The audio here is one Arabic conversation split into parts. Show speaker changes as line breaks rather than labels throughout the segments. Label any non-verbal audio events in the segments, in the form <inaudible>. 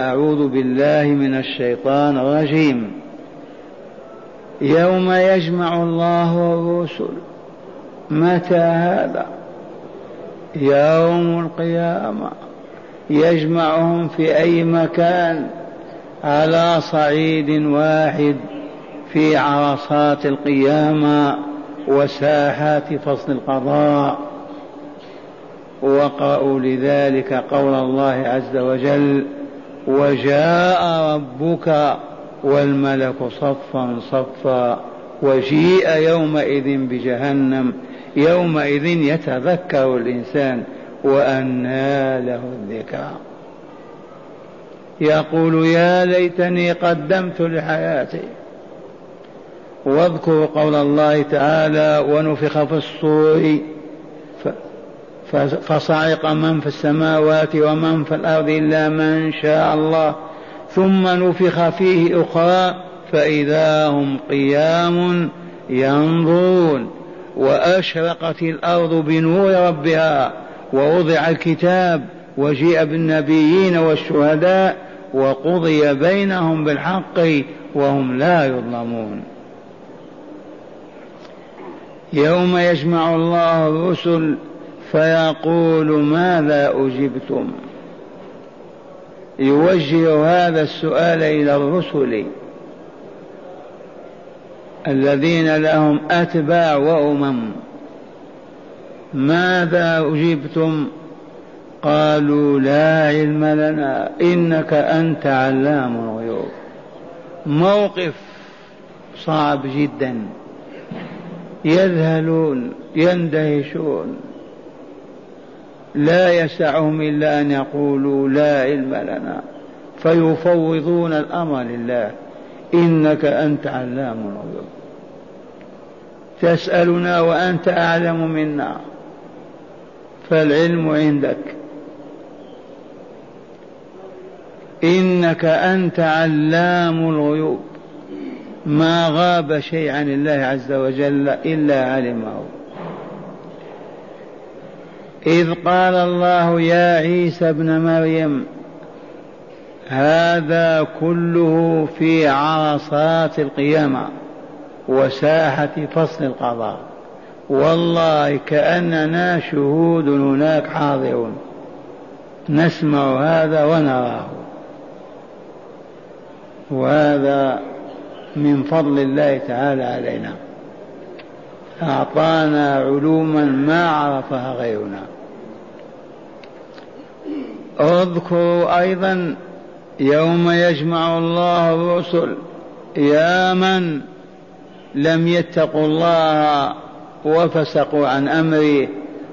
أعوذ بالله من الشيطان الرجيم. يوم يجمع الله الرسل. متى هذا؟ يوم القيامة. يجمعهم في أي مكان؟ على صعيد واحد في عرصات القيامة وساحات فصل القضاء. وقرأوا لذلك قول الله عز وجل وجاء ربك والملك صفا صفا وجيء يومئذ بجهنم يومئذ يتذكر الإنسان وأنى له الذكرى. يقول يا ليتني قدمت لحياتي. واذكر قول الله تعالى ونفخ في الصور. فصعق من في السماوات ومن في الأرض إلا من شاء الله. ثم نفخ فيه أخرى فإذا هم قيام ينظرون. وأشرقت الأرض بنور ربها ووضع الكتاب وجيء بالنبيين والشهداء وقضي بينهم بالحق وهم لا يظلمون. يوم يجمع الله الرسل فيقول ماذا أجبتم؟ يوجه هذا السؤال إلى الرسل الذين لهم أتباع وأمم. ماذا أجبتم؟ قالوا لا علم لنا إنك أنت علام الغيوب. موقف صعب جدا. يذهلون يندهشون. لا يسعهم إلا أن يقولوا لا علم لنا. فيفوضون الأمر لله. إنك أنت علام الغيوب. تسألنا وأنت أعلم منا. فالعلم عندك. إنك أنت علام الغيوب. ما غاب شيء عن الله عز وجل إلا علمه. إذ قال الله يا عيسى ابن مريم هذا كله في عرصات القيامة وساحة فصل القضاء. والله كأننا شهود هناك حاضرون. نسمع هذا ونراه. وهذا من فضل الله تعالى علينا. أعطانا علوما ما عرفها غيرنا. اذكروا أيضا يوم يجمع الله الرسل يا من لم يتقوا الله وفسقوا عن أمره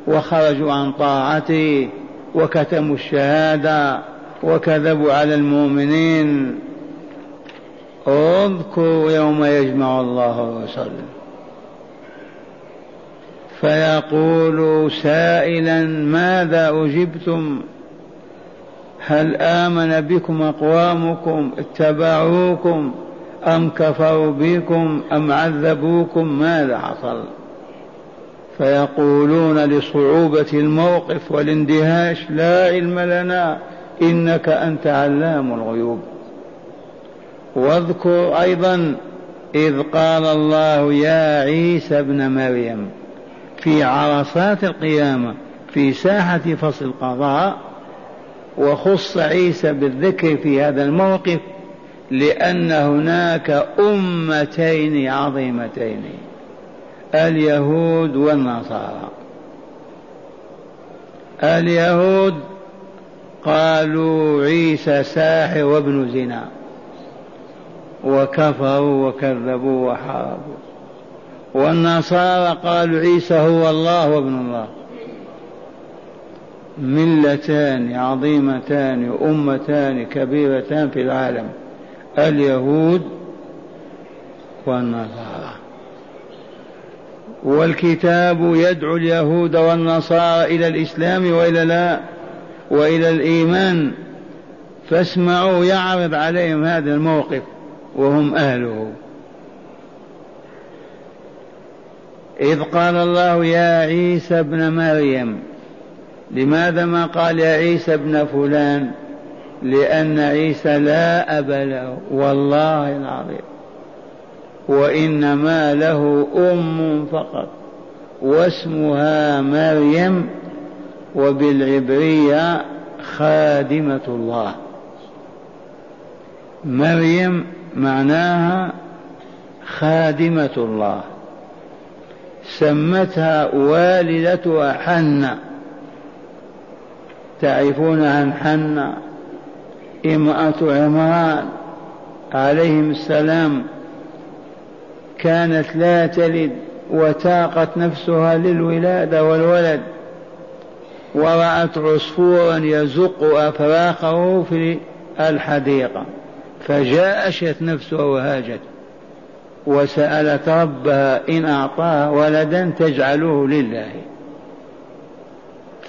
وخرجوا عن طاعته وكتموا الشهادة وكذبوا على المؤمنين. اذكروا يوم يجمع الله الرسل. فيقول سائلا ماذا أجبتم؟ هل آمن بكم أقوامكم اتبعوكم أم كفروا بكم أم عذبوكم ماذا حصل؟ فيقولون لصعوبة الموقف والاندهاش لا علم لنا إنك أنت علام الغيوب. واذكر أيضا إذ قال الله يا عيسى ابن مريم في عرصات القيامة في ساحة فصل القضاء وخص عيسى بالذكر في هذا الموقف لأن هناك أمتين عظيمتين اليهود والنصارى. اليهود قالوا عيسى ساحر وابن زنا وكفروا وكذبوا وحاربوا. والنصارى قالوا عيسى هو الله وابن الله. ملتان عظيمتان أمتان كبيرتان في العالم اليهود والنصارى. والكتاب يدعو اليهود والنصارى إلى الإسلام وإلى لا وإلى الإيمان. فاسمعوا يعرض عليهم هذا الموقف وهم أهله. إذ قال الله يا عيسى ابن مريم لماذا ما قال يا عيسى ابن فلان؟ لأن عيسى لا أب له والله العظيم. وإنما له أم فقط واسمها مريم وبالعبرية خادمة الله. مريم معناها خادمة الله. سمتها والدتها حنة. تعرفون عن حنة امرأة عمران عليهم السلام كانت لا تلد وتاقت نفسها للولادة والولد ورأت عصفورا يزق أفراخه في الحديقة فجاءشت نفسها وهاجت وسألت ربها إن أعطاها ولدا تجعله لله.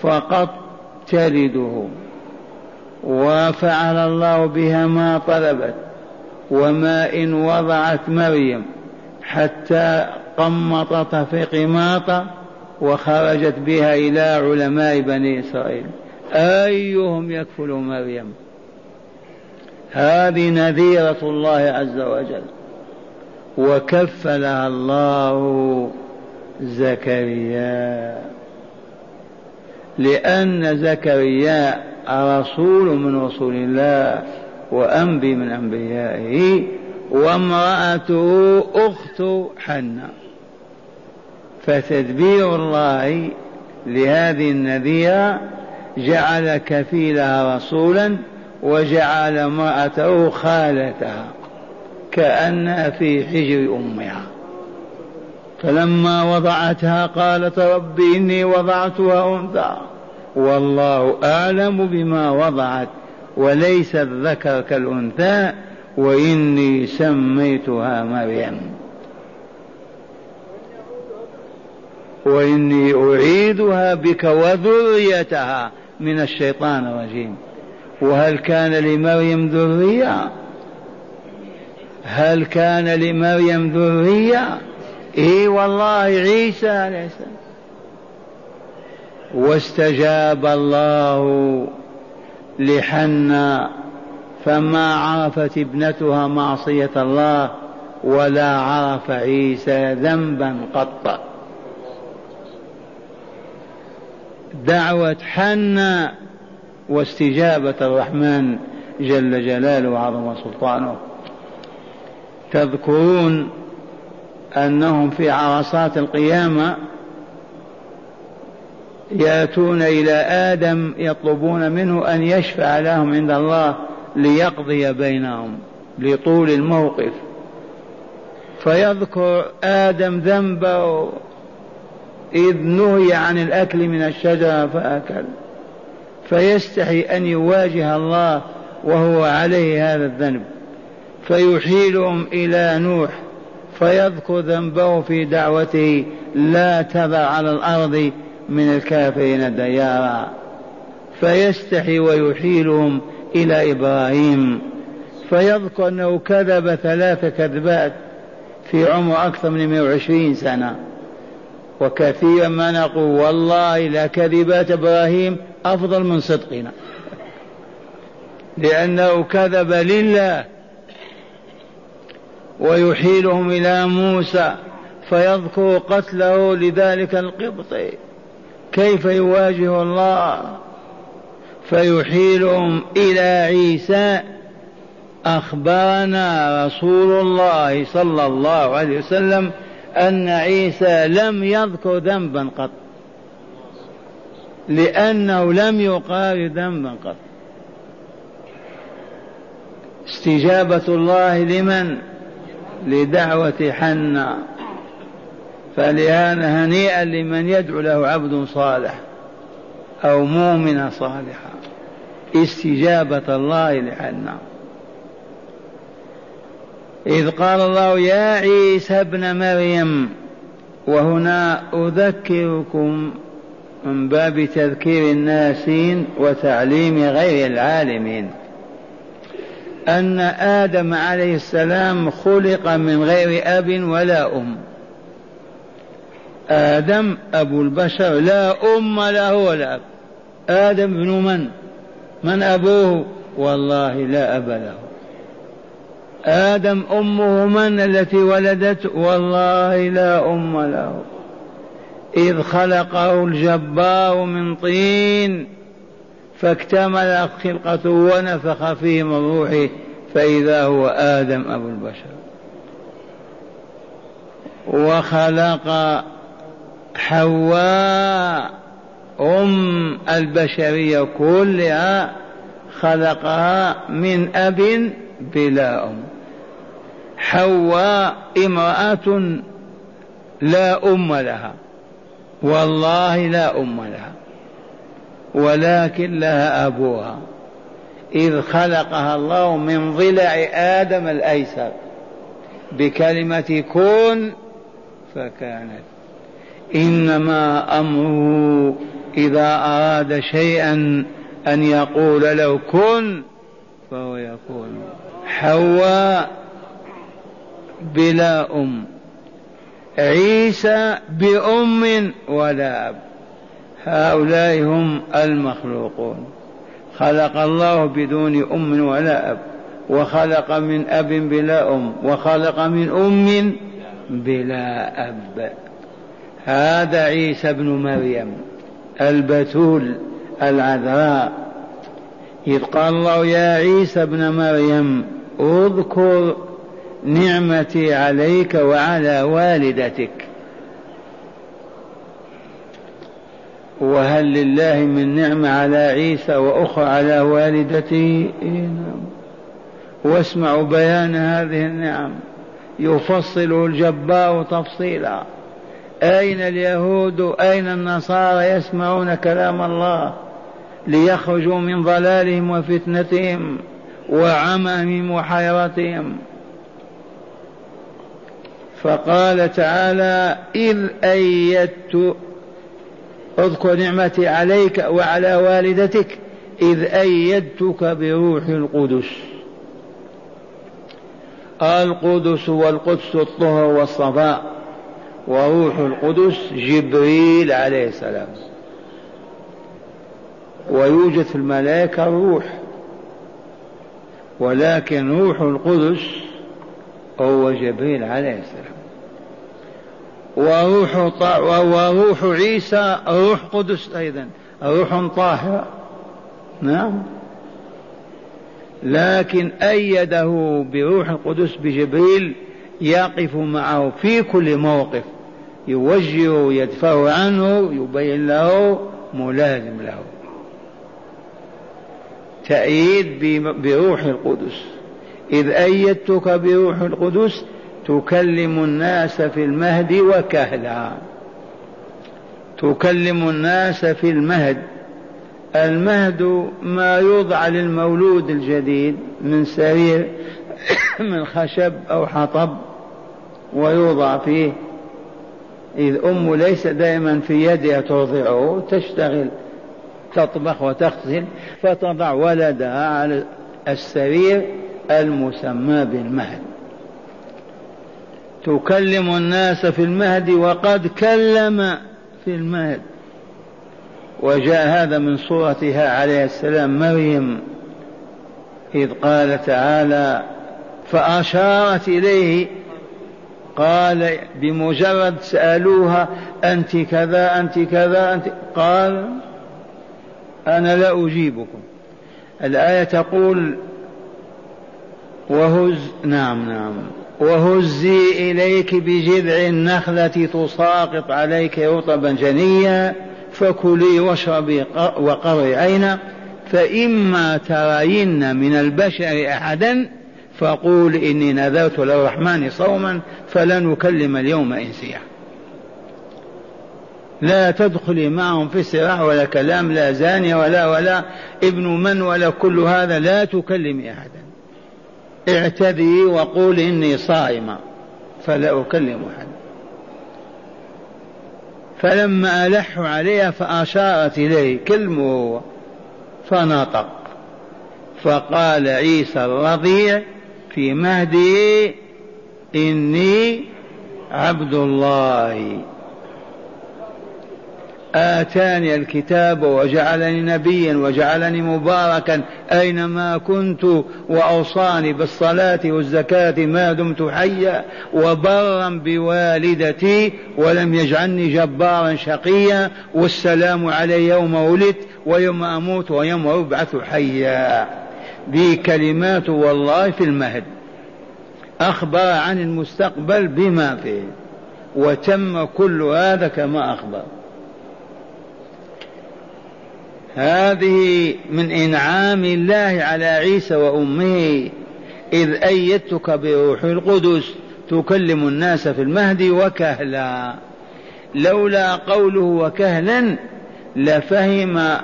فقط تلده وفعل الله بها ما طلبت وما إن وضعت مريم حتى قمطت في قماطة وخرجت بها إلى علماء بني إسرائيل. أيهم يكفل مريم؟ هذه نذيرة الله عز وجل. وكفلها الله زكريا. لأن زكريا رسول من رسول الله وأنبي من أنبيائه وامرأته أخت حنة. فتدبير الله لهذه النذيرة جعل كفيلها رسولا وجعل امرأته خالتها كأنها في حجر أمها. فلما وضعتها قالت رب إني وضعتها أنثى والله أعلم بما وضعت وليس الذكر كالأنثى وإني سميتها مريم. وإني أعيدها بك وذريتها. من الشيطان الرجيم. وهل كان لمريم ذرية؟ هل كان لمريم ذرية؟ إي والله عيسى عليه السلام. واستجاب الله لحنا فما عرفت ابنتها معصية الله ولا عرف عيسى ذنبا قط. دعوة حنا واستجابة الرحمن جل جلاله وعظم سلطانه. تذكرون أنهم في عرصات القيامة يأتون إلى آدم يطلبون منه أن يشفع لهم عند الله ليقضي بينهم لطول الموقف. فيذكر آدم ذنبه إذ نهي عن الأكل من الشجرة فأكل. فيستحي أن يواجه الله وهو عليه هذا الذنب. فيحيلهم إلى نوح فيذكر ذنبه في دعوته لا تذر على الأرض من الكافرين ديارا. فيستحي ويحيلهم إلى إبراهيم. فيذكر أنه كذب ثلاث كذبات في عمر أكثر من 120 سنة. وكثيرا ما نقول والله لكذبات إبراهيم أفضل من صدقنا. لأنه كذب لله. ويحيلهم إلى موسى فيذكر قتله لذلك القبطي كيف يواجه الله؟ فيحيلهم إلى عيسى أخبرنا رسول الله صلى الله عليه وسلم أن عيسى لم يذكر ذنبا قط لأنه لم يقال ذنبا قط. استجابة الله لمن؟ لدعوة حنا. فلهذا هنيئا لمن يدعو له عبد صالح أو مؤمن صالحا. استجابة الله لحنا. إذ قال الله يا عيسى ابن مريم وهنا أذكركم من باب تذكير الناسين وتعليم غير العالمين. أن آدم عليه السلام خلق من غير أب ولا أم. آدم أبو البشر لا أم له ولا أب. آدم ابن من؟ من أبوه؟ والله لا أب له. آدم أمه من التي ولدته والله لا أم له. إذ خلقه الجبار من طين. فاكتمل خلقته ونفخ فيه من روحه فإذا هو آدم أبو البشر. وخلق حواء أم البشرية كلها خلقها من أب بلا أم. حواء امرأة لا أم لها والله لا أم لها. ولكن لها أبوها. إذ خلقها الله من ضلع آدم الأيسر. بكلمة كن فكانت. إنما أمره إذا أراد شيئا أن يقول له كن فهو يكون حواء بلا أم. عيسى بأم ولا أب. هؤلاء هم المخلوقون. خلق الله بدون أم ولا أب وخلق من أب بلا أم وخلق من أم بلا أب. هذا عيسى بن مريم البتول العذراء. إذ قال الله يا عيسى ابن مريم أذكر نعمتي عليك وعلى والدتك. وهل لله من نعمة على عيسى وأخرى على والدته؟ إيه نعم. واسمعوا بيان هذه النعم. يفصل الجبار تفصيلا. أين اليهود؟ أين النصارى يسمعون كلام الله ليخرجوا من ضلالهم وفتنتهم وعمهم وحيرتهم؟ فقال تعالى إذ أيدت اذكر نعمتي عليك وعلى والدتك إذ أيدتك بروح القدس. القدس والقدس الطهر والصفاء وروح القدس جبريل عليه السلام. ويوجد في الملائكة روح ولكن روح القدس هو جبريل عليه السلام. وروح وروح عيسى روح قدس أيضا روح طاهرة. نعم. لكن أيده بروح القدس بجبريل يقف معه في كل موقف يوجهه يدفع عنه يبين له ملازم له. تأييد بروح القدس. إذ أيدتك بروح القدس تكلم الناس في المهد وكهلا. تكلم الناس في المهد. المهد ما يوضع للمولود الجديد من سرير <coughs> من خشب أو حطب ويوضع فيه. إذ أم ليس دائما في يدها ترضعه تشتغل تطبخ وتغسل فتضع ولدها على السرير المسمى بالمهد. تكلم الناس في المهد وقد كلم في المهد. وجاء هذا من صورتها عليه السلام مريم إذ قال تعالى فأشارت إليه قال بمجرد سألوها أنت كذا أنت كذا أنت قال أنا لا أجيبكم. الآية تقول وهز نعم نعم. وهزي إليك بجذع النخلة تساقط عليك رطبا جنيا فكلي واشربي وقري عينا. فإما ترين من البشر أحدا فقول إني نذرت للرحمن صوما فلن أكلم اليوم إنسيا. لا تدخلي معهم في صراع ولا كلام لا زانية ولا ولا ابن من ولا كل هذا لا تكلمي أحدا. اعتذري وقولي إني صائمة فلا أكلم أحدا فلما ألحوا عليها فأشارت إليه كلمه هو فنطق. فقال عيسى الرضيع في مهده إني عبد الله. آتاني الكتاب وجعلني نبيا وجعلني مباركا أينما كنت وأوصاني بالصلاة والزكاة ما دمت حيا وبرا بوالدتي ولم يجعلني جبارا شقيا والسلام علي يوم ولدت ويوم أموت ويوم أبعث حيا. بكلمات والله في المهد. أخبر عن المستقبل بما فيه. وتم كل هذا كما أخبر. هذه من إنعام الله على عيسى وأمه إذ أيدتك بروح القدس تكلم الناس في المهد وكهلا. لولا قوله وكهلا لفهم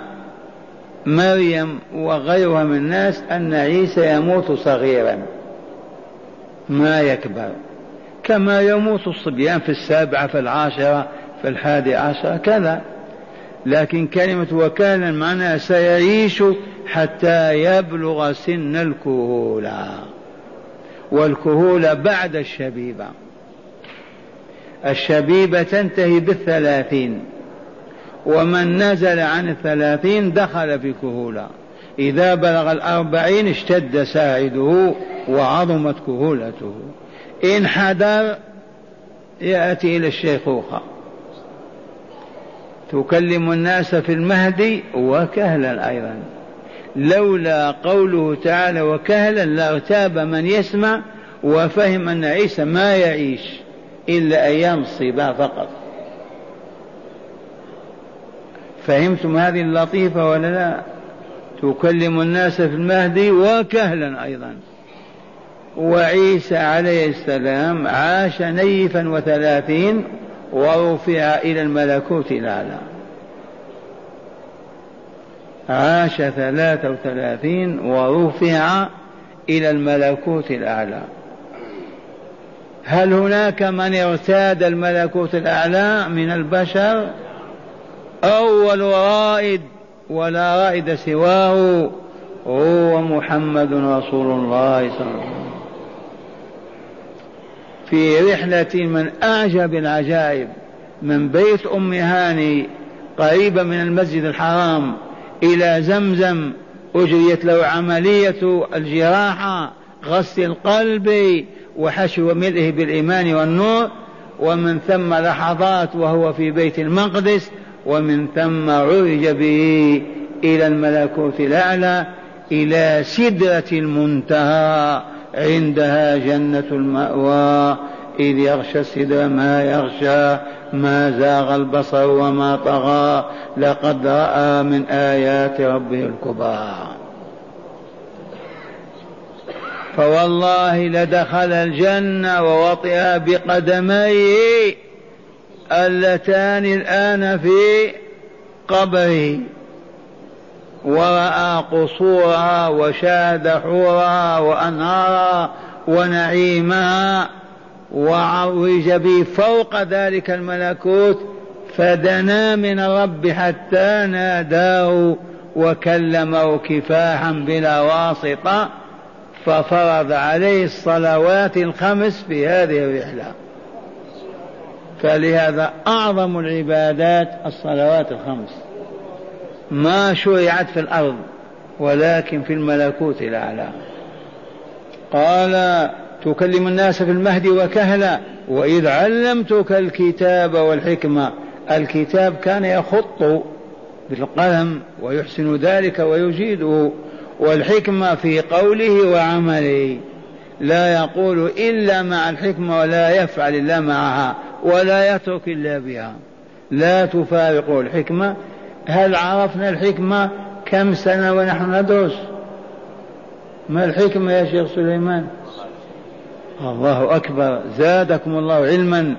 مريم وغيرها من الناس أن عيسى يموت صغيرا. ما يكبر. كما يموت الصبيان في السابعة في العاشرة في الحادي عشر كذا. لكن كلمة وكالا معناها سيعيش حتى يبلغ سن الكهولة والكهولة بعد الشبيبة. الشبيبة تنتهي بالثلاثين. ومن نزل عن الثلاثين دخل في كهولة إذا بلغ الأربعين اشتد ساعده وعظمت كهولته. إن حدر يأتي إلى الشيخوخة. تكلم الناس في المهد وكهلا أيضا. لولا قوله تعالى وكهلا لارتاب من يسمع وفهم أن عيسى ما يعيش إلا أيام الصبا فقط. فهمتم هذه اللطيفة ولا لا؟ تكلم الناس في المهد وكهلا أيضا. وعيسى عليه السلام عاش نيفا وثلاثين ورفع إلى الملكوت الأعلى. عاش ثلاثة وثلاثين ورفع إلى الملكوت الأعلى. هل هناك من ارتاد الملكوت الأعلى من البشر؟ أول رائد ولا رائد سواه هو محمد رسول الله صلى الله عليه وسلم. في رحلة من أعجب العجائب من بيت أم هاني قريبة من المسجد الحرام إلى زمزم أجريت له عملية الجراحة غسل القلب وحشو ملئه بالإيمان والنور ومن ثم لحظات وهو في بيت المقدس ومن ثم عرج به إلى الملكوت الأعلى إلى سدرة المنتهى. عندها جنة المأوى إذ يغشى السدر ما يغشى ما زاغ البصر وما طغى. لقد رأى من آيات ربه الكبرى. فوالله لدخل الجنة ووطئ بقدميه اللتان الآن في قبره. ورأى قصورها وشاهد حورها وأنهارها ونعيمها وعوج به فوق ذلك الملكوت فدنا من الرب حتى ناداه وكلمه كفاحا بلا واسطة ففرض عليه الصلوات الخمس في هذه الرحلة. فلهذا أعظم العبادات الصلوات الخمس. ما شرعت في الأرض ولكن في الملكوت الأعلى قال تكلم الناس في المهد وكهلا وإذ علمتك الكتاب والحكمة. الكتاب كان يخط بالقلم ويحسن ذلك ويجيده والحكمة في قوله وعمله. لا يقول إلا مع الحكمة ولا يفعل إلا معها ولا يترك إلا بها. لا تفارق الحكمة هل عرفنا الحكمة كم سنة ونحن ندرس؟ ما الحكمة يا شيخ سليمان؟ الله أكبر. زادكم الله علما.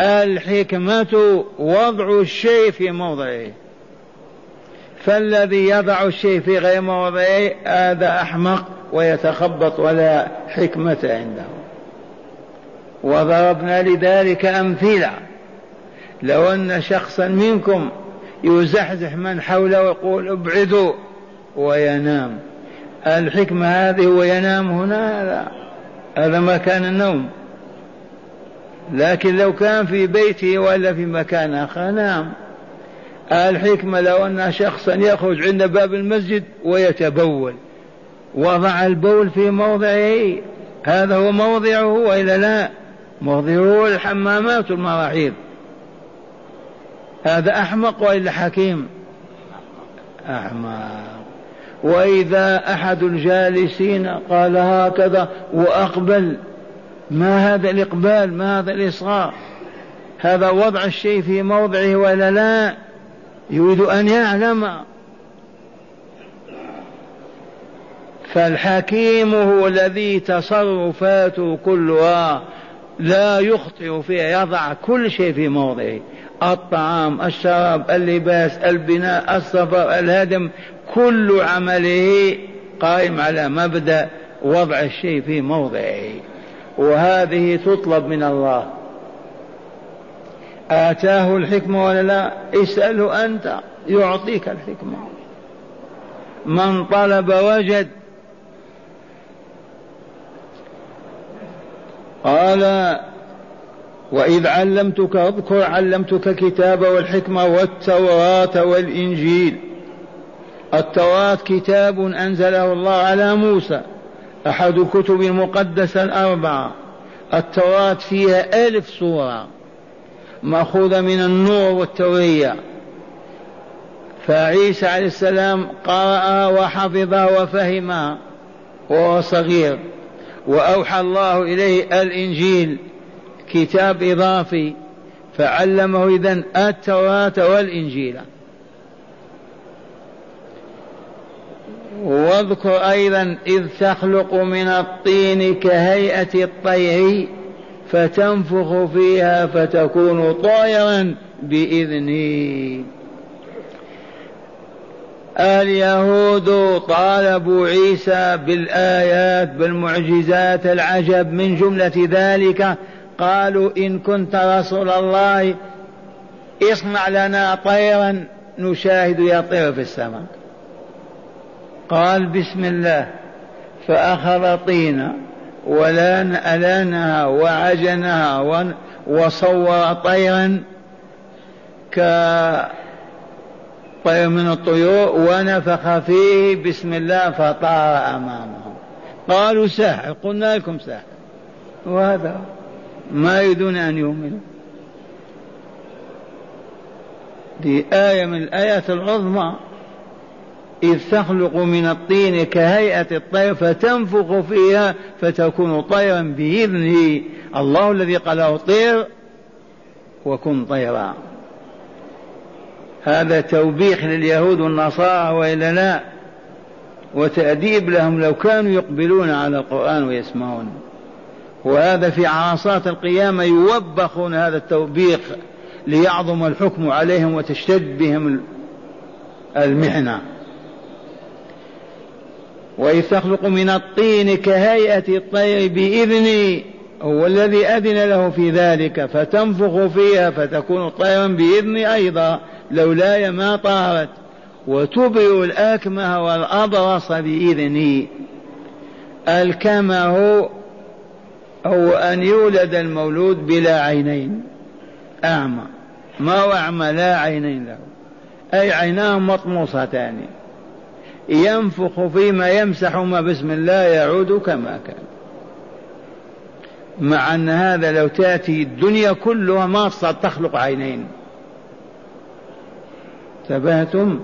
الحكمة وضع الشيء في موضعه. فالذي يضع الشيء في غير موضعه هذا أحمق ويتخبط ولا حكمة عنده. وضربنا لذلك أمثلة. لو أن شخصا منكم يزحزح من حوله ويقول ابعدوا وينام. الحكمة هذه وينام هنا هذا هذا مكان النوم. لكن لو كان في بيته ولا في مكان آخر نام. الحكمة لو أن شخصا يخرج عند باب المسجد ويتبول. وضع البول في موضعه. هذا هو موضعه وإلا لا؟ موضعه الحمامات والمراحيض. هذا أحمق وإلا حكيم؟ أحمق. وإذا أحد الجالسين قال هكذا وأقبل ما هذا الإقبال؟ ما هذا الإصغاء؟ هذا وضع الشيء في موضعه ولا لا؟ يريد أن يعلم. فالحكيم هو الذي تصرفاته كلها لا يخطئ فيها يضع كل شيء في موضعه. الطعام الشراب اللباس البناء السفر الهدم كل عمله قائم على مبدأ وضع الشيء في موضعه. وهذه تطلب من الله. آتاه الحكمة ولا لا؟ اسأله أنت يعطيك الحكمة. من طلب وجد. قال وإذ علمتك اذكر علمتك الكتاب والحكمة والتوراة والإنجيل. التوراة كتاب أنزله الله على موسى أحد الكتب المقدسة الأربعة. التوراة فيها ألف سورة مأخوذة من النور والتورية. فعيسى عليه السلام قرأها وحفظها وفهمها وهو صغير. وأوحى الله إليه الإنجيل كتاب إضافي فعلمه إذن التوراة والإنجيل. واذكر أيضا إذ تخلق من الطين كهيئة الطير فتنفخ فيها فتكون طائرا بإذنه. اليهود طالبوا عيسى بالآيات بالمعجزات العجب من جملة ذلك قالوا إن كنت رسول الله اصنع لنا طيرا نشاهد يطير في السماء. قال بسم الله فأخذ طينا ولان ألانها وعجنها وصور طيرا كطير من الطيور ونفخ فيه بسم الله فطار أمامهم. قالوا ساحر قلنا لكم ساحر. وهذا ما يريدون أن يؤمنوا. دي آية من الآيات العظمى. إذ تخلق من الطين كهيئة الطير فتنفخ فيها فتكون طيرا بإذنه. الله الذي قاله طير وكن طيرا. هذا توبيخ لليهود والنصارى وإلا لا وتأديب لهم لو كانوا يقبلون على القرآن ويسمعون. وهذا في عرصات القيامة يوبخون هذا التوبيخ ليعظم الحكم عليهم وتشتد بهم المحنة. وإذ تخلق من الطين كهيئة الطير بإذني هو الذي أذن له في ذلك فتنفخ فيها فتكون طيرا بإذني أيضا لولاي ما طارت. وتبرئ الأكمه والأبرص بإذني. الكمه هو أن يولد المولود بلا عينين أعمى. ما هو أعمى؟ لا عينين له. أي عيناه مطموستان. ينفخ فيما يمسحهما بسم الله يعود كما كان. مع أن هذا لو تأتي الدنيا كلها ما تخلق عينين. تبهتم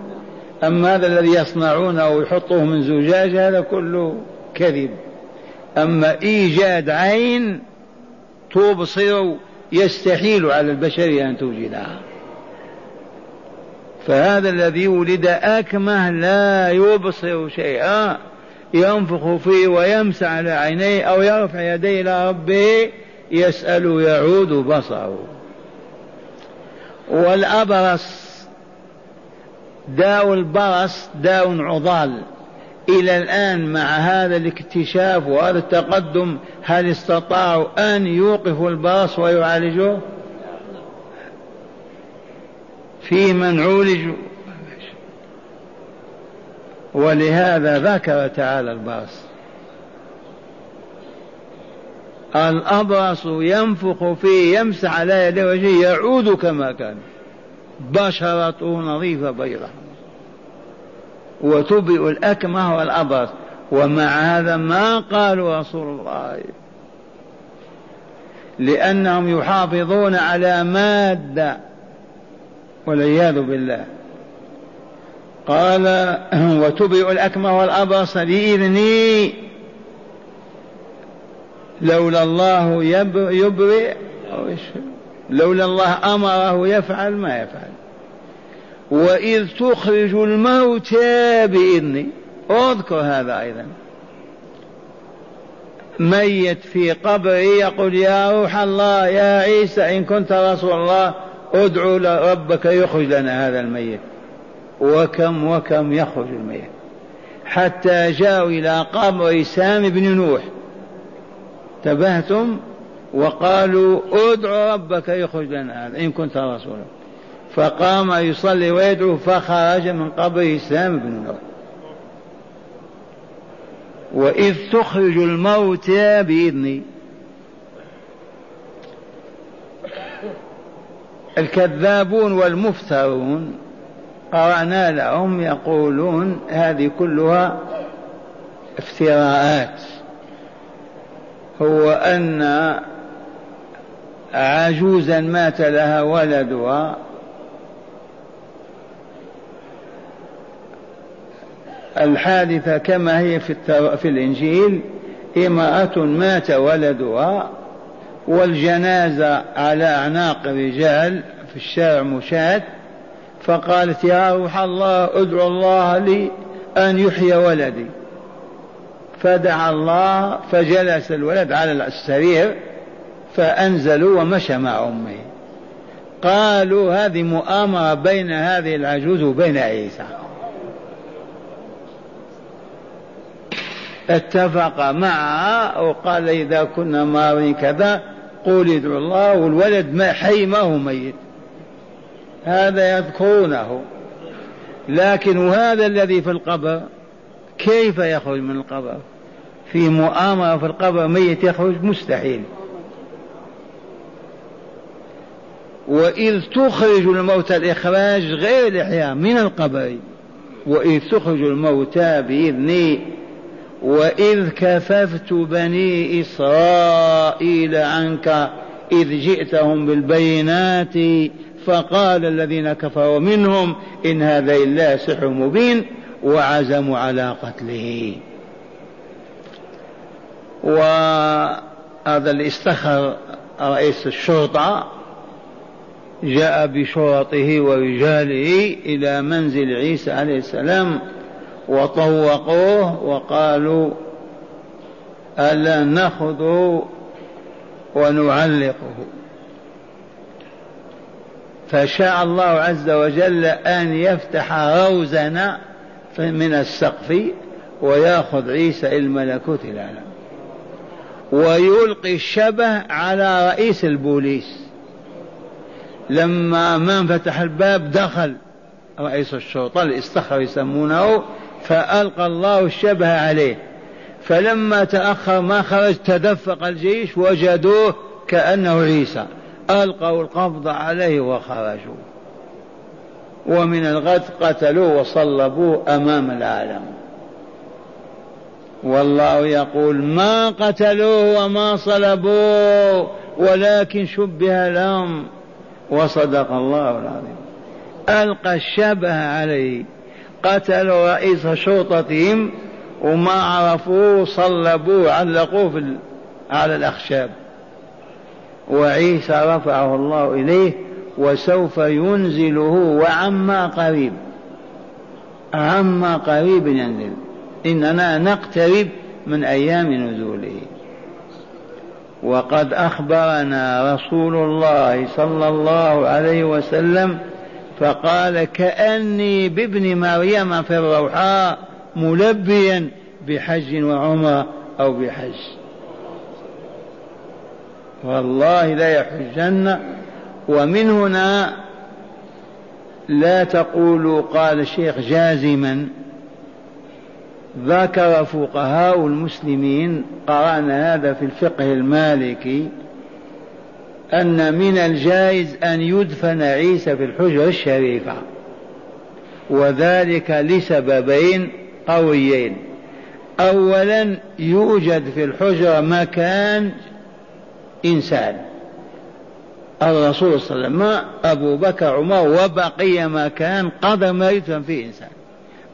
أما هذا الذي يصنعونه ويحطوه من زجاج هذا كله كذب. أما إيجاد عين تبصر يستحيل على البشر أن توجدها فهذا الذي ولد أكمه لا يبصر شيئا ينفخ فيه ويمسح على عينيه أو يرفع يديه إلى ربه يسأل يعود بصره. والأبرص داء البرص داء عضال. إلى الآن مع هذا الاكتشاف وهذا التقدم هل استطاعوا أن يوقفوا البرص ويعالجوه؟ في من عولج؟ ولهذا ذكر تعالى البرص الأبرص ينفخ فيه يمسح على يديه وجهه يعود كما كان. بشرته نظيفة بيضة وتبئ الأكمه والأبرص ومع هذا ما قالوا رسول الله. لأنهم يحافظون على مادة. والعياذ بالله. قال <clears throat> وتبئ الأكمه والأبرص بإذني لولا الله يبرئ. لولا الله أمره يفعل ما يفعل. وإذ تخرج الموتى بإذني اذكر هذا أيضا. ميت في قبره يقول يا روح الله يا عيسى إن كنت رسول الله ادعو ربك يخرج لنا هذا الميت. وكم وكم يخرج الميت. حتى جاءوا إلى قبر سام بن نوح. تبهتم وقالوا ادعو ربك يخرج لنا هذا إن كنت رسولا فقام يصلي ويدعو فخرج من قبر سام بن نوح. وإذ تخرج الموتى بإذني الكذابون والمفترون قرأنا لهم يقولون هذه كلها افتراءات. هو أن عجوزا مات لها ولدها. الحادثة كما هي في, في الإنجيل امرأة مات ولدها والجنازة على أعناق رجال في الشارع مشاة فقالت يا روح الله ادعو الله لي أن يحيي ولدي. فدعا الله فجلس الولد على السرير فأنزلوا ومشى مع أمه. قالوا هذه مؤامرة بين هذه العجوز وبين عيسى. اتفق معها وقال إذا كنا مارين كذا قول ادعو الله والولد ما حي ما هو ميت. هذا يذكرونه. لكن وهذا الذي في القبر كيف يخرج من القبر؟ في مؤامرة في القبر ميت يخرج مستحيل. وإذ تخرج الموتى الإخراج غير الإحياء من القبر. وإذ تخرج الموتى بإذني وإذ كففت بني إسرائيل عنك إذ جئتهم بالبينات فقال الذين كفروا منهم إن هذا إلا سحر مبين وعزموا على قتله. وهذا اللي استخر رئيس الشرطة جاء بشرطه ورجاله إلى منزل عيسى عليه السلام وطوقوه وقالوا ألا نأخذه ونعلقه. فشاء الله عز وجل أن يفتح روزنا من السقف ويأخذ عيسى الملكوت العالم ويلقي الشبه على رئيس البوليس. لما من فتح الباب دخل رئيس الشرطة الاستخر يسمونه فألقى الله الشبه عليه. فلما تأخر ما خرج تدفق الجيش وجدوه كأنه عيسى. ألقوا القبض عليه وخرجوا. ومن الغد قتلوه وصلبوه أمام العالم. والله يقول ما قتلوه وما صلبوه ولكن شبه لهم. وصدق الله العظيم. ألقى الشبه عليه. قتلوا رئيس شرطتهم وما عرفوه صلبوه علقوه على الأخشاب. وعيسى رفعه الله إليه وسوف ينزله وعما قريب. عما قريب ينزل. إننا نقترب من أيام نزوله. وقد أخبرنا رسول الله صلى الله عليه وسلم فقال كأني بابن مريم في الروحاء ملبيا بحج وعمرة أو بحج. والله لا يحجن. ومن هنا لا تقولوا قال الشيخ جازما ذكر فقهاء المسلمين قرأنا هذا في الفقه المالكي أن من الجائز أن يدفن عيسى في الحجرة الشريفة. وذلك لسببين قويين. أولا يوجد في الحجرة مكان إنسان. الرسول صلى الله عليه وسلم أبو بكر عمر وبقي مكان قدر ما يدفن فيه إنسان.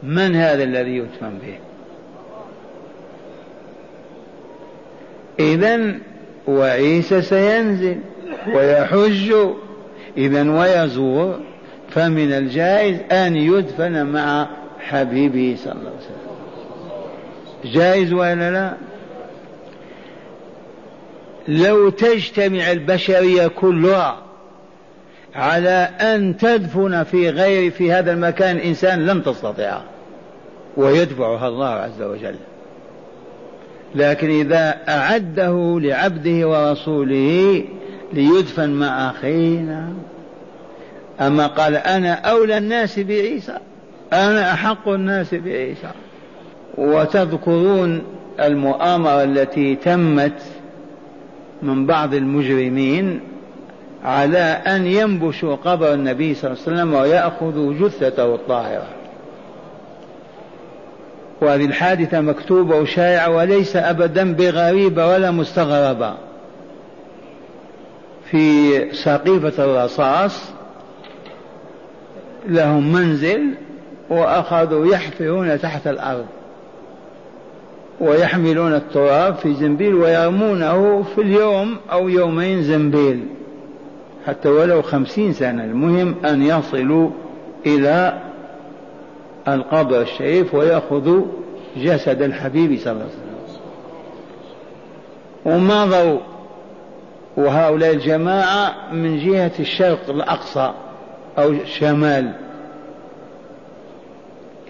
من هذا الذي يدفن به؟ إذا وعيسى سينزل. ويحج إذا ويزور فمن الجائز أن يدفن مع حبيبه صلى الله عليه وسلم. جائز ولا لا؟ لو تجتمع البشرية كلها على أن تدفن في غير في هذا المكان إنسان لم تستطيع ويدفعها الله عز وجل. لكن إذا أعده لعبده ورسوله ليدفن مع أخينا. أما قال أنا أولى الناس بعيسى أنا أحق الناس بعيسى. وتذكرون المؤامرة التي تمت من بعض المجرمين على أن ينبشوا قبر النبي صلى الله عليه وسلم ويأخذوا جثته الطاهرة. وهذه الحادثة مكتوبة وشائعة وليس أبدا بغريبة ولا مستغربة. في سقيفة الرصاص لهم منزل وأخذوا يحفرون تحت الأرض ويحملون التراب في زنبيل ويرمونه في اليوم أو يومين زنبيل حتى ولو خمسين سنة. المهم أن يصلوا إلى القبر الشريف ويأخذوا جسد الحبيب صلى الله عليه وسلم. ومضوا وهؤلاء الجماعة من جهة الشرق الأقصى أو الشمال.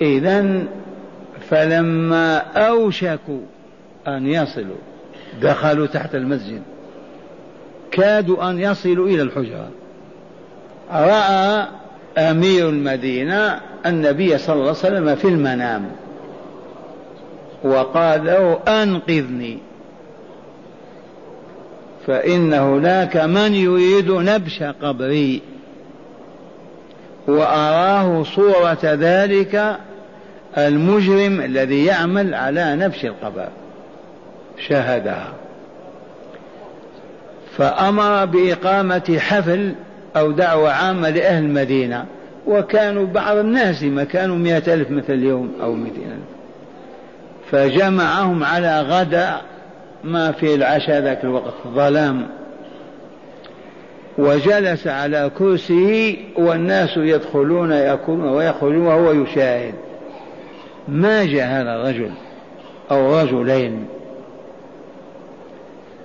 إذا فلما أوشكوا أن يصلوا دخلوا تحت المسجد كادوا أن يصلوا إلى الحجرة. رأى أمير المدينة النبي صلى الله عليه وسلم في المنام وقال له أنقذني. فإن هناك من يريد نبش قبري وأراه صورة ذلك المجرم الذي يعمل على نبش القبر. شاهدها. فأمر بإقامة حفل أو دعوة عامة لأهل المدينة وكانوا بعض الناس ما كانوا مئة ألف مثل اليوم أو مئتين ألف. فجمعهم على غدا ما في العشاء ذاك الوقت ظلام. وجلس على كرسيه والناس يدخلون يأكلون ويخرجون وهو يشاهد. ما جاء هذا الرجل أو رجلين.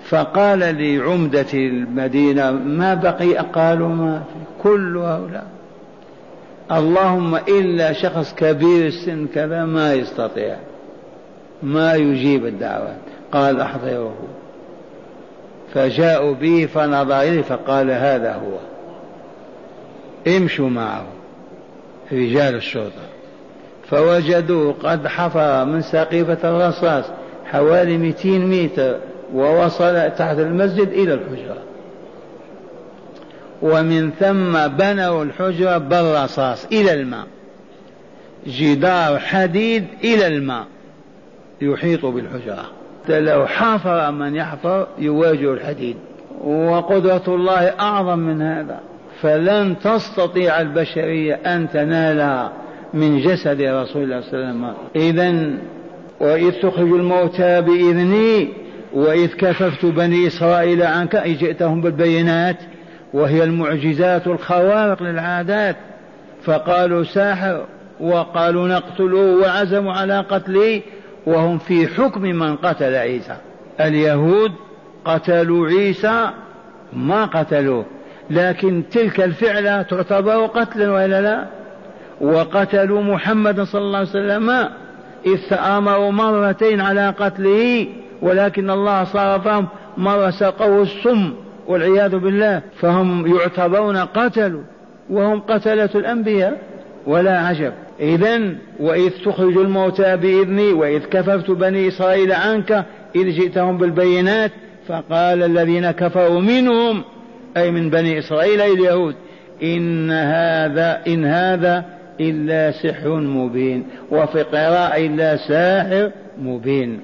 فقال لعمدة المدينة ما بقي قالوا ما في كل هؤلاء؟ اللهم إلا شخص كبير السن كذا ما يستطيع ما يجيب الدعوات. قال احضروه فجاءوا به فنظر إليه فقال هذا هو. امشوا معه. رجال الشرطة. فوجدوه قد حفر من سقيفة الرصاص حوالي 200 متر ووصل تحت المسجد إلى الحجرة. ومن ثم بنوا الحجرة بالرصاص إلى الماء. جدار حديد إلى الماء. يحيط بالحجرة. لو حفر من يحفر يواجه الحديد. وقدرة الله أعظم من هذا. فلن تستطيع البشرية أن تنال من جسد رسول الله صلى الله عليه وسلم. إذا وإذ تخرج الموتى بإذني وإذ كففت بني إسرائيل عنك أي جئتهم بالبينات وهي المعجزات الخوارق للعادات. فقالوا ساحر وقالوا نقتله وعزموا على قتله. وهم في حكم من قتل عيسى. اليهود قتلوا عيسى ما قتلوه. لكن تلك الفعلة تعتبر قتلا وإلا لا؟ وقتلوا محمد صلى الله عليه وسلم إذ تآمروا مرتين على قتله ولكن الله صرفهم مرة سقوه السم والعياذ بالله. فهم يعتبرون قتلوا وهم قتلة الأنبياء ولا عجب. إذا وإذ تخرج الموتى بإذني وإذ كففت بني إسرائيل عنك إذ جئتهم بالبينات فقال الذين كفروا منهم أي من بني إسرائيل أي اليهود إن هذا إن هذا إلا سحر مبين وفي قراءة إلا ساحر مبين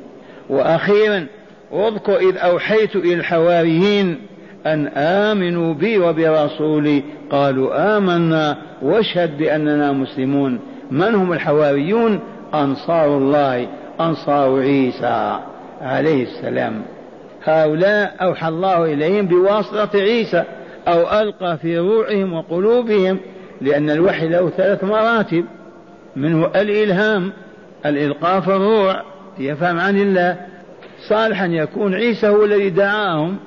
وأخيرا واذكر إذ أوحيت إلى الحواريين أن آمنوا بي وبرسولي قالوا آمنا واشهد بأننا مسلمون من هم الحواريون؟ أنصار الله أنصار عيسى عليه السلام. هؤلاء أوحى الله إليهم بواسطة عيسى أو ألقى في روعهم وقلوبهم لأن الوحي له ثلاث مراتب. منه الإلهام الإلقاء في الروع يفهم عن الله. صالحا يكون عيسى هو الذي دعاهم.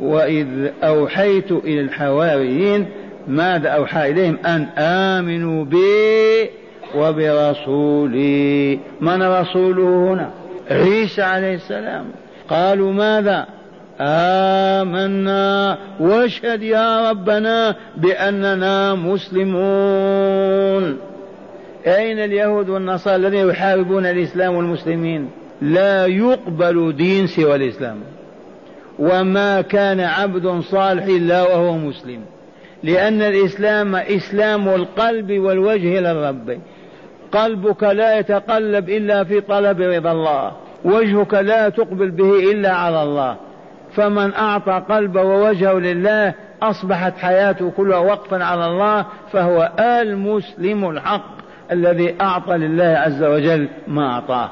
وإذ أوحيت إلى الحواريين ماذا أوحى إليهم أن آمنوا بي وبرسولي. من رسوله هنا؟ عيسى عليه السلام. قالوا ماذا؟ آمنا واشهد يا ربنا بأننا مسلمون. أين اليهود والنصارى الذين يحاربون الإسلام والمسلمين؟ لا يقبل دين سوى الإسلام. وما كان عبد صالح إلا وهو مسلم. لأن الإسلام إسلام القلب والوجه للرب قلبك لا يتقلب إلا في طلب رضا الله. وجهك لا تقبل به إلا على الله. فمن أعطى قلبه ووجهه لله أصبحت حياته كلها وقفا على الله فهو المسلم الحق الذي أعطى لله عز وجل ما أعطاه.